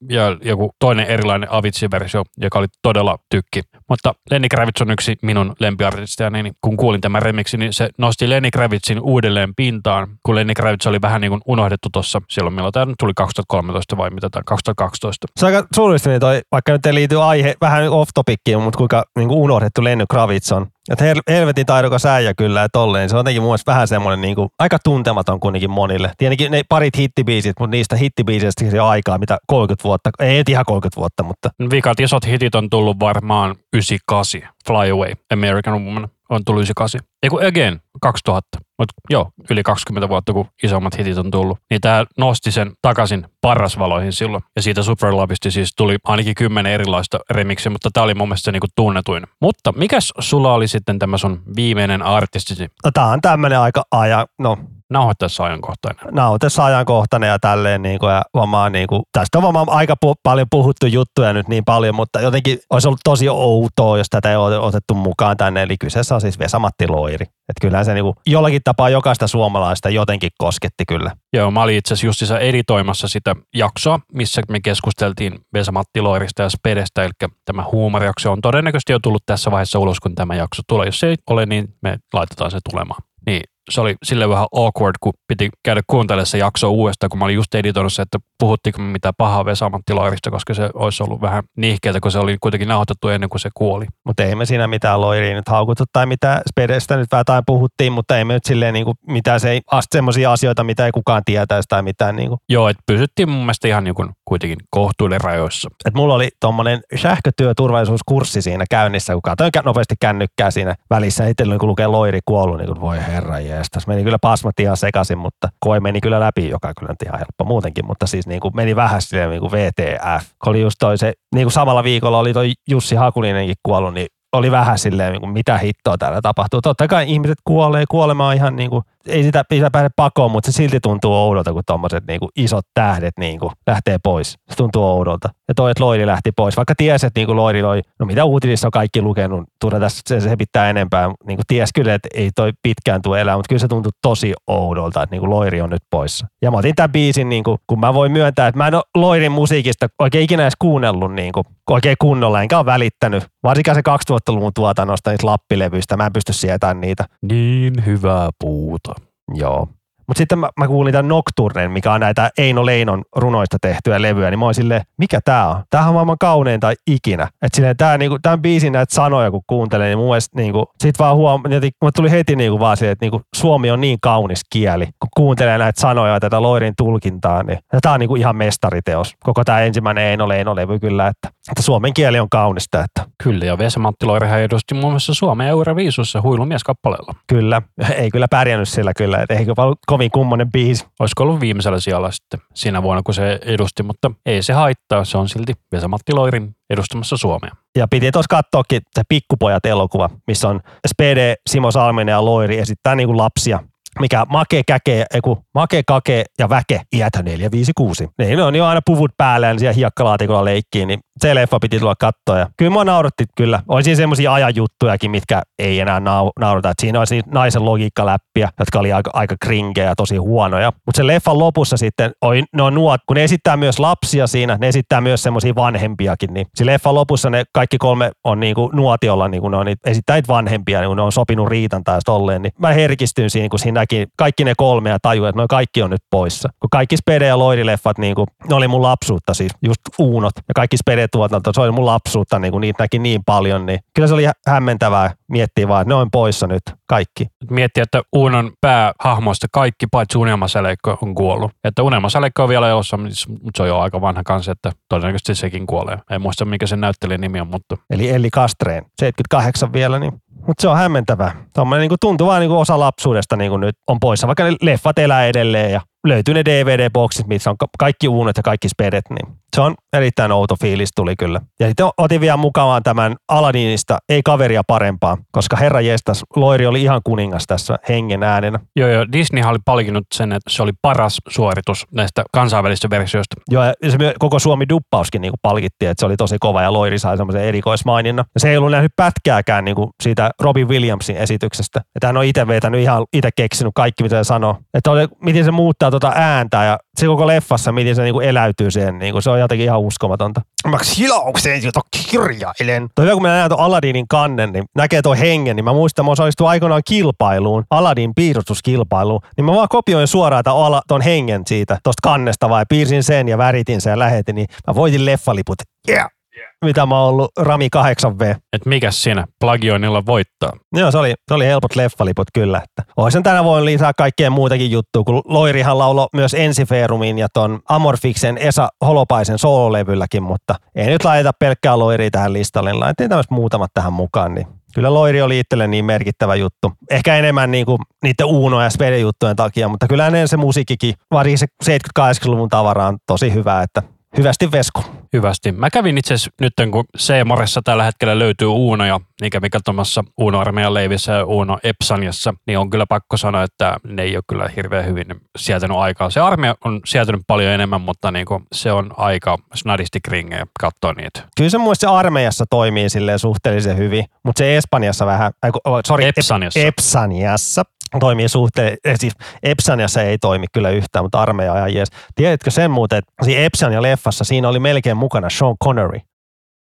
joku toinen erilainen Avicii versio, joka oli todella tykki. Mutta Lenny Kravitz on yksi minun lempiartisteja, niin kun kuulin tämän remixin, niin se nosti Lenny Kravitzin uudelleen pintaan, kun Lenny Kravitz oli vähän niin kuin unohdettu tuossa silloin, milloin tämä tuli 2013 vai mitä tämä 2012. Se on aika surullista, niin toi, vaikka nyt ei liity aihe vähän off topickiin, mutta kuinka niin kuin unohdettu Lenny Kravitz on. Että hel- helvetin taidokas äijä kyllä, että tolleen. Se on jotenkin mun vähän semmoinen niin kuin, aika tuntematon kuitenkin monille. Tietenkin ne parit hittibiisit, mutta niistä hittibiisistä se aikaa, mitä 30 vuotta, ei nyt ihan 30 vuotta, mutta Vikat isot hitit on tullut varmaan 98. Fly Away, American Woman on tullut 98. Eiku Again, 2000. Mutta joo, yli 20 vuotta, kun isommat hitit on tullut. Niin tämä nosti sen takaisin parrasvaloihin silloin. Ja siitä Superlavisti siis tuli ainakin kymmenen erilaista remiksiä, mutta tämä oli mun mielestä se niinku tunnetuin. Mutta mikäs sulla oli sitten tämä sun viimeinen artistisi? no, tää on tämmöinen aika aja, no Nauhoittaessa ajankohtainen. nauhoitessa ajankohtainen ja tälleen niin kuin, ja varmaan niin kuin, tästä on varmaan aika pu- paljon puhuttu juttuja nyt niin paljon, mutta jotenkin olisi ollut tosi outoa, jos tätä ei ole otettu mukaan tänne. Eli kyseessä on siis Vesamatti Loiri. Että kyllähän se niin kuin, jollakin tapaa jokaista suomalaista jotenkin kosketti kyllä. Joo, mä olin itse asiassa justissa editoimassa sitä jaksoa, missä me keskusteltiin Vesa-Matti Loirista ja Spedestä, eli tämä huumorijakso on todennäköisesti jo tullut tässä vaiheessa ulos, kun tämä jakso tulee. Jos se ei ole, niin me laitetaan se tulemaan. Niin se oli sille vähän awkward, kun piti käydä kuuntelemaan se jakso uudestaan, kun mä olin just editoinut se, että puhuttiinko me mitään pahaa Vesa-Matti Loirista, koska se olisi ollut vähän nihkeätä, kun se oli kuitenkin nauhoitettu ennen kuin se kuoli. Mutta ei me siinä mitään loiriin nyt haukuttu tai mitä Spedestä nyt vähän puhuttiin, mutta ei me nyt silleen niin kuin, mitään se ei, semmoisia asioita, mitä ei kukaan tietäisi tai mitään niin kuin. Joo, että pysyttiin mun mielestä ihan niin kuin kuitenkin kohtuuden rajoissa. Et mulla oli tuommoinen sähkötyöturvallisuuskurssi siinä käynnissä, kun katsoin nopeasti kännykkää siinä välissä. Itsellä kun lukee loiri kuollut, niin kuin, voi herra jeestas. Meni kyllä pasmat ihan sekaisin, mutta koi meni kyllä läpi, joka kyllä ihan helppo muutenkin. Mutta siis niin kuin meni vähän silleen niin kuin VTF. Kun oli just toi se, niin kuin samalla viikolla oli toi Jussi Hakulinenkin kuollut, niin oli vähän silleen, niin kuin, mitä hittoa täällä tapahtuu. Totta kai ihmiset kuolee, kuolema on ihan niin kuin, ei sitä pitää pääse pakoon, mutta se silti tuntuu oudolta, kun tuommoiset niin isot tähdet niin kuin, lähtee pois. Se tuntuu oudolta. Ja toi, että Loiri lähti pois, vaikka tiesi, että niin kuin Loiri loi, no mitä uutisissa on kaikki lukenut, turha tässä se, se pitää enempää, niin kuin ties kyllä, että ei toi pitkään tule elää, mutta kyllä se tuntuu tosi oudolta, että niin kuin Loiri on nyt poissa. Ja mä otin tämän biisin, niin kuin, kun mä voin myöntää, että mä en ole Loirin musiikista oikein ikinä edes kuunnellut niin kuin, oikein kunnolla, enkä ole välittänyt. Varsinkaan se 2000-luvun tuotannosta, niistä lappilevyistä, mä en pysty sietämään niitä. Niin hyvää puuta. Joo. Mutta sitten mä, mä kuulin tämän Nocturnen, mikä on näitä Eino Leinon runoista tehtyä levyä, niin mä oon silleen, mikä tää on? Tämähän on maailman kauneinta ikinä. Että silleen tää, niinku, tämän biisin näitä sanoja kun kuuntelee, niin mun mielestä niinku, sit vaan huom, mä tuli heti niinku vaan silleen, että niinku, suomi on niin kaunis kieli. Kun kuuntelee näitä sanoja ja tätä Loirin tulkintaa, niin tää on niinku ihan mestariteos. Koko tämä ensimmäinen Eino Leino levy kyllä, että, että suomen kieli on kaunista, että Kyllä, ja Vesa-Matti Loirihan edusti muun muassa Suomen Euroviisussa huilumies-kappaleella. kyllä, ei kyllä pärjännyt sillä kyllä, että eikö ollut kovin kummonen biisi. Olisiko ollut viimeisellä sijalla sitten siinä vuonna, kun se edusti, mutta ei se haittaa. Se on silti Vesa-Matti Loirin edustamassa Suomea. Ja piti tuossa katsoakin se Pikkupojat-elokuva, missä on Spede, Simo Salminen ja Loiri esittää niin kuin lapsia mikä make, käke, eiku, make, kake ja väke, iätä 456. Niin ne on jo aina puvut päällä ja siellä hiekkalaatikolla leikkiin, niin se leffa piti tulla katsoa. Ja kyllä mua nauratti kyllä. On siinä semmoisia ajanjuttujakin, mitkä ei enää nau, naurata. Et siinä olisi naisen logiikkaläppiä, jotka oli aika, aika krinkejä ja tosi huonoja. Mutta se leffan lopussa sitten, oi, ne on nuot, kun ne esittää myös lapsia siinä, ne esittää myös semmoisia vanhempiakin. Niin se leffan lopussa ne kaikki kolme on niinku nuotiolla, niinku ne on niitä, esittää vanhempia, niin ne on sopinut riitan tai tolleen. Niin mä herkistyin siinä, kun siinä näki kaikki ne kolme ja tajuin, että noin kaikki on nyt poissa. Kun kaikki Spede ja Loiri-leffat, niin kuin, ne oli mun lapsuutta siis, just Uunot ja kaikki Spede-tuotanto, se oli mun lapsuutta, niin kuin niitä näki niin paljon, niin kyllä se oli hämmentävää miettiä vaan, että ne on poissa nyt kaikki. Miettiä, että Uunon päähahmoista kaikki paitsi Unelmasaleikko on kuollut. Että Unelmasaleikko on vielä elossa, mutta se on jo aika vanha kanssa, että todennäköisesti sekin kuolee. En muista, mikä sen näyttelijän nimi on, mutta Eli Elli Kastreen, 78 vielä, niin mutta se on hämmentävää. Tuommoinen niin tuntuu vaan niin osa lapsuudesta niin nyt on poissa, vaikka ne leffat elää edelleen ja löytyy ne DVD-boksit, missä on ka- kaikki uunet ja kaikki spedet, niin Se on erittäin outo fiilis tuli kyllä. Ja sitten otin vielä mukaan tämän Aladdinista, ei kaveria parempaa, koska herra jestas, Loiri oli ihan kuningas tässä hengen äänenä. Joo, joo. Disney oli palkinnut sen, että se oli paras suoritus näistä kansainvälisistä versioista. Joo, ja se myö- koko Suomi duppauskin niin palkittiin, että se oli tosi kova ja Loiri sai semmoisen erikoismaininnan. Ja se ei ollut nähnyt pätkääkään niin kuin siitä Robin Williamsin esityksestä. Että hän on itse vetänyt ihan itse keksinyt kaikki, mitä se sanoo. Että oli, miten se muuttaa tuota ääntä ja se koko leffassa, miten se niin kuin eläytyy siihen. Niin kuin se on jotenkin ihan uskomatonta. Mä hilaukseen jota kirjailen. Toi hyvä, kun mä näen tuon Aladdinin kannen, niin näkee tuon hengen, niin mä muistan, mä osallistuin aikoinaan kilpailuun, Aladdin piirustuskilpailuun, niin mä vaan kopioin suoraan ton, ton hengen siitä, tosta kannesta vai piirsin sen ja väritin sen ja lähetin, niin mä voitin leffaliput. Yeah! Mitä mä oon ollut Rami 8V. Et mikä siinä plagioinnilla voittaa? Joo, se oli, se oli helpot leffaliput kyllä. Että olisin tänä voinut lisää kaikkea muutakin juttua, kun Loirihan laulo myös Ensiferumin ja ton Amorfiksen Esa Holopaisen soololevylläkin, mutta ei nyt laiteta pelkkää Loiria tähän listalle, laitettiin tämmöiset muutamat tähän mukaan, niin Kyllä Loiri oli itselle niin merkittävä juttu. Ehkä enemmän niin kuin niiden Uno- ja Spede-juttujen takia, mutta kyllä ne se musiikkikin, varsinkin se 70-80-luvun tavara on tosi hyvä, että hyvästi Vesku. Hyvästi. Mä kävin itse asiassa nyt, kun C-Moressa tällä hetkellä löytyy Uunoja, eikä mikä tuommoissa Uuno Armeijan leivissä ja Uuno Epsaniassa, niin on kyllä pakko sanoa, että ne ei ole kyllä hirveän hyvin sietänyt aikaa. Se armeija on sietänyt paljon enemmän, mutta niin kuin se on aika snadisti kringejä katsoa niitä. Kyllä se mun se armeijassa toimii silleen suhteellisen hyvin, mutta se Espanjassa vähän, äh, sorry, Epsaniassa. Epsaniassa toimii suhteen, eh, siis Epsaniassa ei toimi kyllä yhtään, mutta armeija ihan jees. Tiedätkö sen muuten, että siinä Epsania leffassa siinä oli melkein mukana Sean Connery.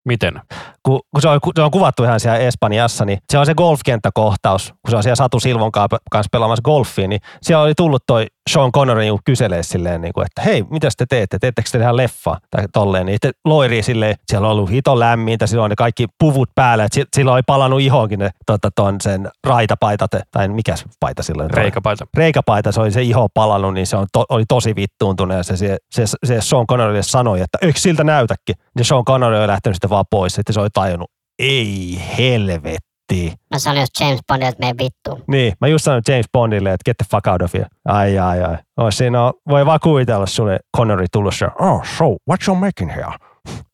Miten? Kun, kun se, on, se on kuvattu ihan siellä Espanjassa, niin se on se golfkenttäkohtaus, kun se on siellä Satu Silvon kanssa pelaamassa golfia, niin siellä oli tullut toi Sean Connery niin kyselee silleen, niin kuin, että hei, mitä te teette? Teettekö te tehdä leffa? Tai tolleen. Niin loiri silleen, siellä on ollut hito lämmintä, sillä on ne kaikki puvut päällä, että sillä oli palannut ihoonkin ne tota, ton sen raitapaitat, tai mikä paita silloin? Reikapaita. Reikapaita, se oli se iho palannut, niin se on to, oli tosi vittuuntunut, ja se, se, se, se Sean Connerylle sanoi, että eikö siltä näytäkin? Ja Sean Connery oli lähtenyt sitten vaan pois, että se oli tajunnut, ei helvetti. Mä sanoin just James Bondille, että mene vittuun. Niin, mä just sanoin James Bondille, että get the fuck out of here. Ai, ai, ai. No, siinä on, voi vaan kuvitella sulle Connery tullut se, oh, so, what you making here?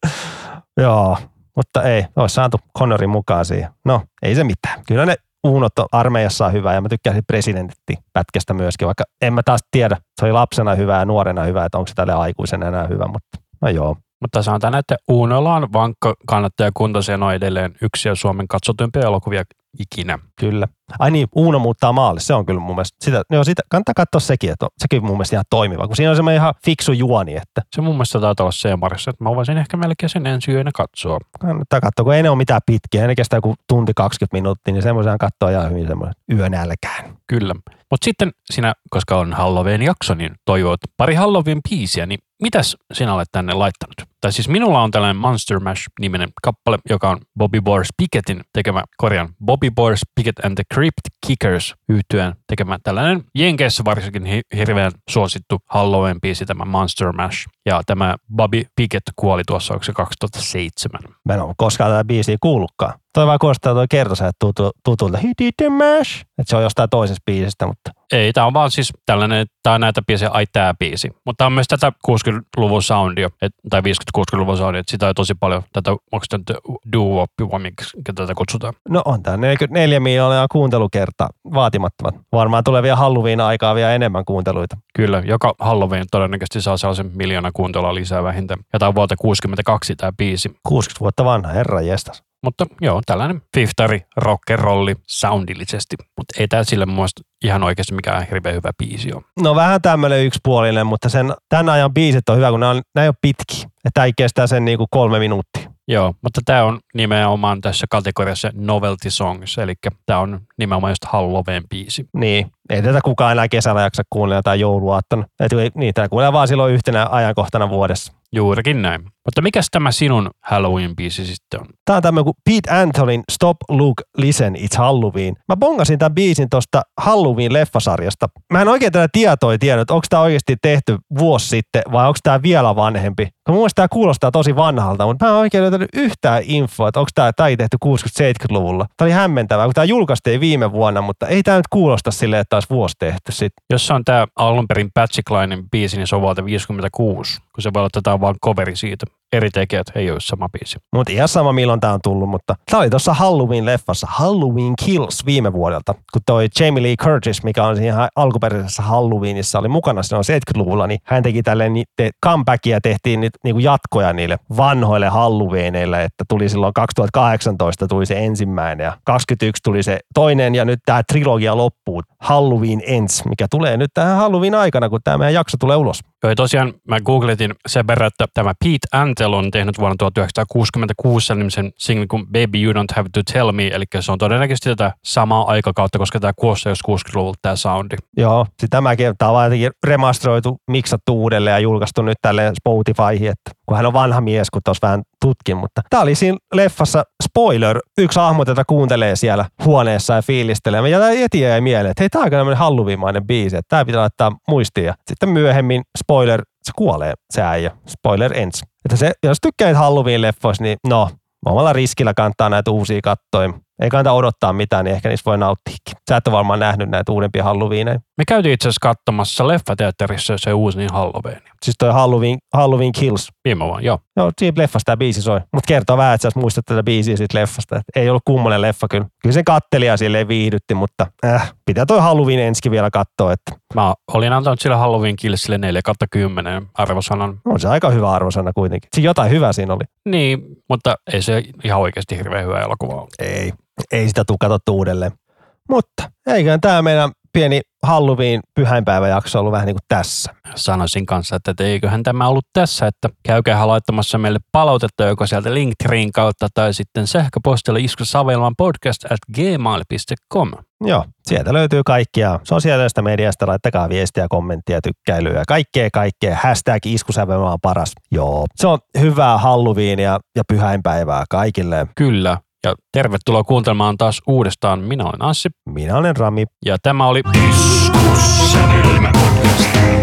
Joo, mutta ei, olisi saatu Connery mukaan siihen. No, ei se mitään. Kyllä ne uunot on armeijassa on hyvä ja mä tykkäsin presidentti pätkästä myöskin, vaikka en mä taas tiedä, se oli lapsena hyvä ja nuorena hyvä, että onko se tälle aikuisena enää hyvä, mutta no joo. Mutta sanotaan, että Uunolla on vankka kannattajakunta, se on edelleen yksi Suomen katsotuimpia elokuvia ikinä. Kyllä. Ai niin, Uuno muuttaa maalle, se on kyllä mun mielestä, sitä, joo, sitä, kannattaa katsoa sekin, että on, sekin mun mielestä ihan toimiva, kun siinä on semmoinen ihan fiksu juoni, että. Se mun mielestä taitaa olla se marissa, että mä voisin ehkä melkein sen ensi yönä katsoa. Kannattaa katsoa, kun ei ne ole mitään pitkiä, ne kestää joku tunti 20 minuuttia, niin semmoisen katsoa ihan hyvin semmoinen yönälkään. Kyllä. Mutta sitten sinä, koska on Halloween-jakso, niin toivot pari Halloween-biisiä, niin mitäs sinä olet tänne laittanut? Tai siis minulla on tällainen Monster Mash-niminen kappale, joka on Bobby Boris Pickettin tekemä, korjan, Bobby Boris Pickett and the Crypt Kickers yhtyeen tekemä tällainen Jenkeissä varsinkin hirveän suosittu Halloween-biisi, tämä Monster Mash. Ja tämä Bobby Pickett kuoli tuossa, onko se 2007? Mä en ole koskaan tätä biisiä kuullutkaan. Toi vaan kuulostaa toi tutu, tutulta. He did the mash. Että se on jostain toisesta biisistä, mutta... Ei, tämä on vaan siis tällainen, tää on näitä biisejä, ai tää biisi. Mutta on myös tätä 60-luvun soundia, et, tai 50-60-luvun soundia, että sitä on tosi paljon, tätä, onko tämä doo miksi tätä kutsutaan? No on tämä 44 miljoonaa kuuntelukertaa, vaatimattomat. Varmaan tulee vielä Halloween aikaa vielä enemmän kuunteluita. Kyllä, joka Halloween todennäköisesti saa sellaisen miljoona kuuntelua lisää vähintään. Ja tämä on vuotta 62 tämä biisi. 60 vuotta vanha, herra jestas. Mutta joo, tällainen fiftari, rock'n'rolli soundillisesti. Mutta ei tämä sille muista ihan oikeasti mikään hirveän hyvä biisi on. No vähän tämmöinen yksipuolinen, mutta sen, tämän ajan biisit on hyvä, kun nämä, on, nämä ei ole pitki. Että ei kestää sen niinku kolme minuuttia. Joo, mutta tämä on nimenomaan tässä kategoriassa novelty songs, eli tämä on nimenomaan just Halloween biisi. Niin, ei tätä kukaan enää kesällä jaksa kuunnella tai jouluaattona. Niin, tätä kuunnella vaan silloin yhtenä ajankohtana vuodessa. Juurikin näin. Mutta mikä tämä sinun Halloween-biisi sitten on? Tämä on tämmöinen kuin Pete Antolin Stop, Look, Listen, It's Halloween. Mä bongasin tämän biisin tuosta Halloween-leffasarjasta. Mä en oikein tätä tietoa tiedä, että onko tämä oikeasti tehty vuosi sitten vai onko tämä vielä vanhempi. Kun mun mielestä tämä kuulostaa tosi vanhalta, mutta mä en oikein löytänyt yhtään infoa, että onko tämä, tämä tehty 60-70-luvulla. Tämä oli hämmentävää, kun tämä julkaistiin viime vuonna, mutta ei tämä nyt kuulosta silleen, että taas vuosi tehty sitten. Jos se on tämä alun perin Patsy Kleinin biisi, niin se on vuodelta 56, kun se voi on vaan coveri siitä. Eri tekijät ei ole sama biisi. Mutta ihan sama milloin tämä on tullut, mutta tämä oli tuossa Halloween-leffassa Halloween Kills viime vuodelta, kun toi Jamie Lee Curtis, mikä on siinä alkuperäisessä Halloweenissa, oli mukana silloin 70-luvulla, niin hän teki tälleen te, comebackia, tehtiin nyt niinku jatkoja niille vanhoille Halloweeneille, että tuli silloin 2018 tuli se ensimmäinen ja 21 tuli se toinen ja nyt tämä trilogia loppuu, Halloween Ends, mikä tulee nyt tähän Halloween aikana, kun tämä meidän jakso tulee ulos. Joo, tosiaan mä googletin sen verran, että tämä Pete Antel on tehnyt vuonna 1966 nimisen single kuin Baby You Don't Have To Tell Me, eli se on todennäköisesti tätä samaa aikakautta, koska tämä kuosi jos 60-luvulta tämä soundi. Joo, sitten tämäkin tämä on jotenkin remasteroitu, miksattu uudelleen ja julkaistu nyt tälle Spotifyhin, että kun hän on vanha mies, kun tuossa vähän tutkin, mutta tämä oli siinä leffassa spoiler, yksi hahmo tätä kuuntelee siellä huoneessa ja fiilistelee. Mä jätän heti jäi mieleen, että hei, tämä on tämmöinen Halloween-mainen biisi, että tämä pitää laittaa muistiin. Ja sitten myöhemmin, spoiler, se kuolee, se äijä. Spoiler ends. Että se, jos tykkäät Halloween-leffoista, niin no, omalla riskillä kantaa näitä uusia kattoja. Ei kannata odottaa mitään, niin ehkä niistä voi nauttiakin. Sä et ole varmaan nähnyt näitä uudempia Halloweeneja. Me käytiin itse asiassa katsomassa leffateatterissa se uusi niin Halloween. Siis toi Halloween, Halloween Kills. Viime vuonna, joo. Joo, siinä leffassa tämä biisi soi. Mutta kertoo vähän, että sä muistat tätä biisiä siitä leffasta. Et ei ollut kummonen leffa kyllä. Kyllä sen kattelija silleen viihdytti, mutta äh, pitää toi Halloween ensikin vielä katsoa. Että Mä olin antanut sille Halloween Killsille 4 10 arvosanan. on se aika hyvä arvosana kuitenkin. Siinä jotain hyvää siinä oli. Niin, mutta ei se ihan oikeasti hirveän hyvä elokuva ole. Ei. Ei sitä tule katsottu uudelleen. Mutta eiköhän tämä meidän pieni Halloween pyhäinpäiväjakso ollut vähän niin kuin tässä. Sanoisin kanssa, että eiköhän tämä ollut tässä, että käykää laittamassa meille palautetta joko sieltä Linktreen kautta tai sitten sähköpostilla iskusavelman podcast at gmail.com. Joo, sieltä löytyy kaikkia sosiaalisesta mediasta. Laittakaa viestiä, kommenttia, tykkäilyä, kaikkea, kaikkea. Hashtag iskusävelmä on paras. Joo, se on hyvää Halloweenia ja pyhäinpäivää kaikille. Kyllä. Ja tervetuloa kuuntelemaan taas uudestaan. Minä olen Anssi Minä olen Rami. ja tämä oli Iskussävelmä podcast.